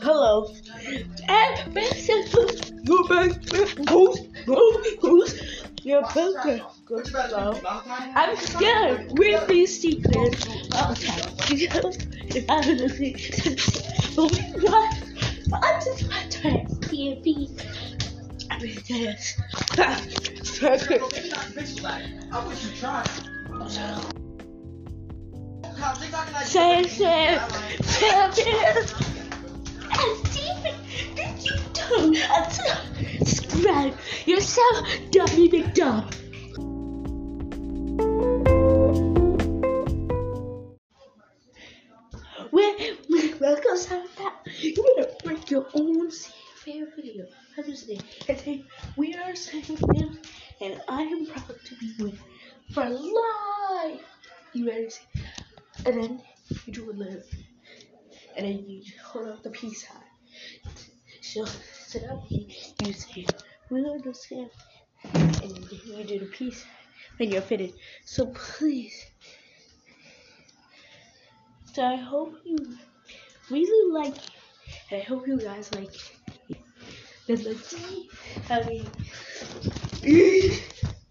follow. And. I'm scared with these secrets. Okay, I a what? I'm just my turn. PMP. Because. I you tried. Say, say, say, subscribe yourself, dummy? Where, welcome to that. You better make your own favorite video. Father's Day. And say, we are saying him, and I am proud to be with for life. You ready? And then you do a live. And then you hold up the peace sign. So sit up you say, we understand. And then you do the peace sign. Then you're fitted. So please. So I hope you really like it. And I hope you guys like it.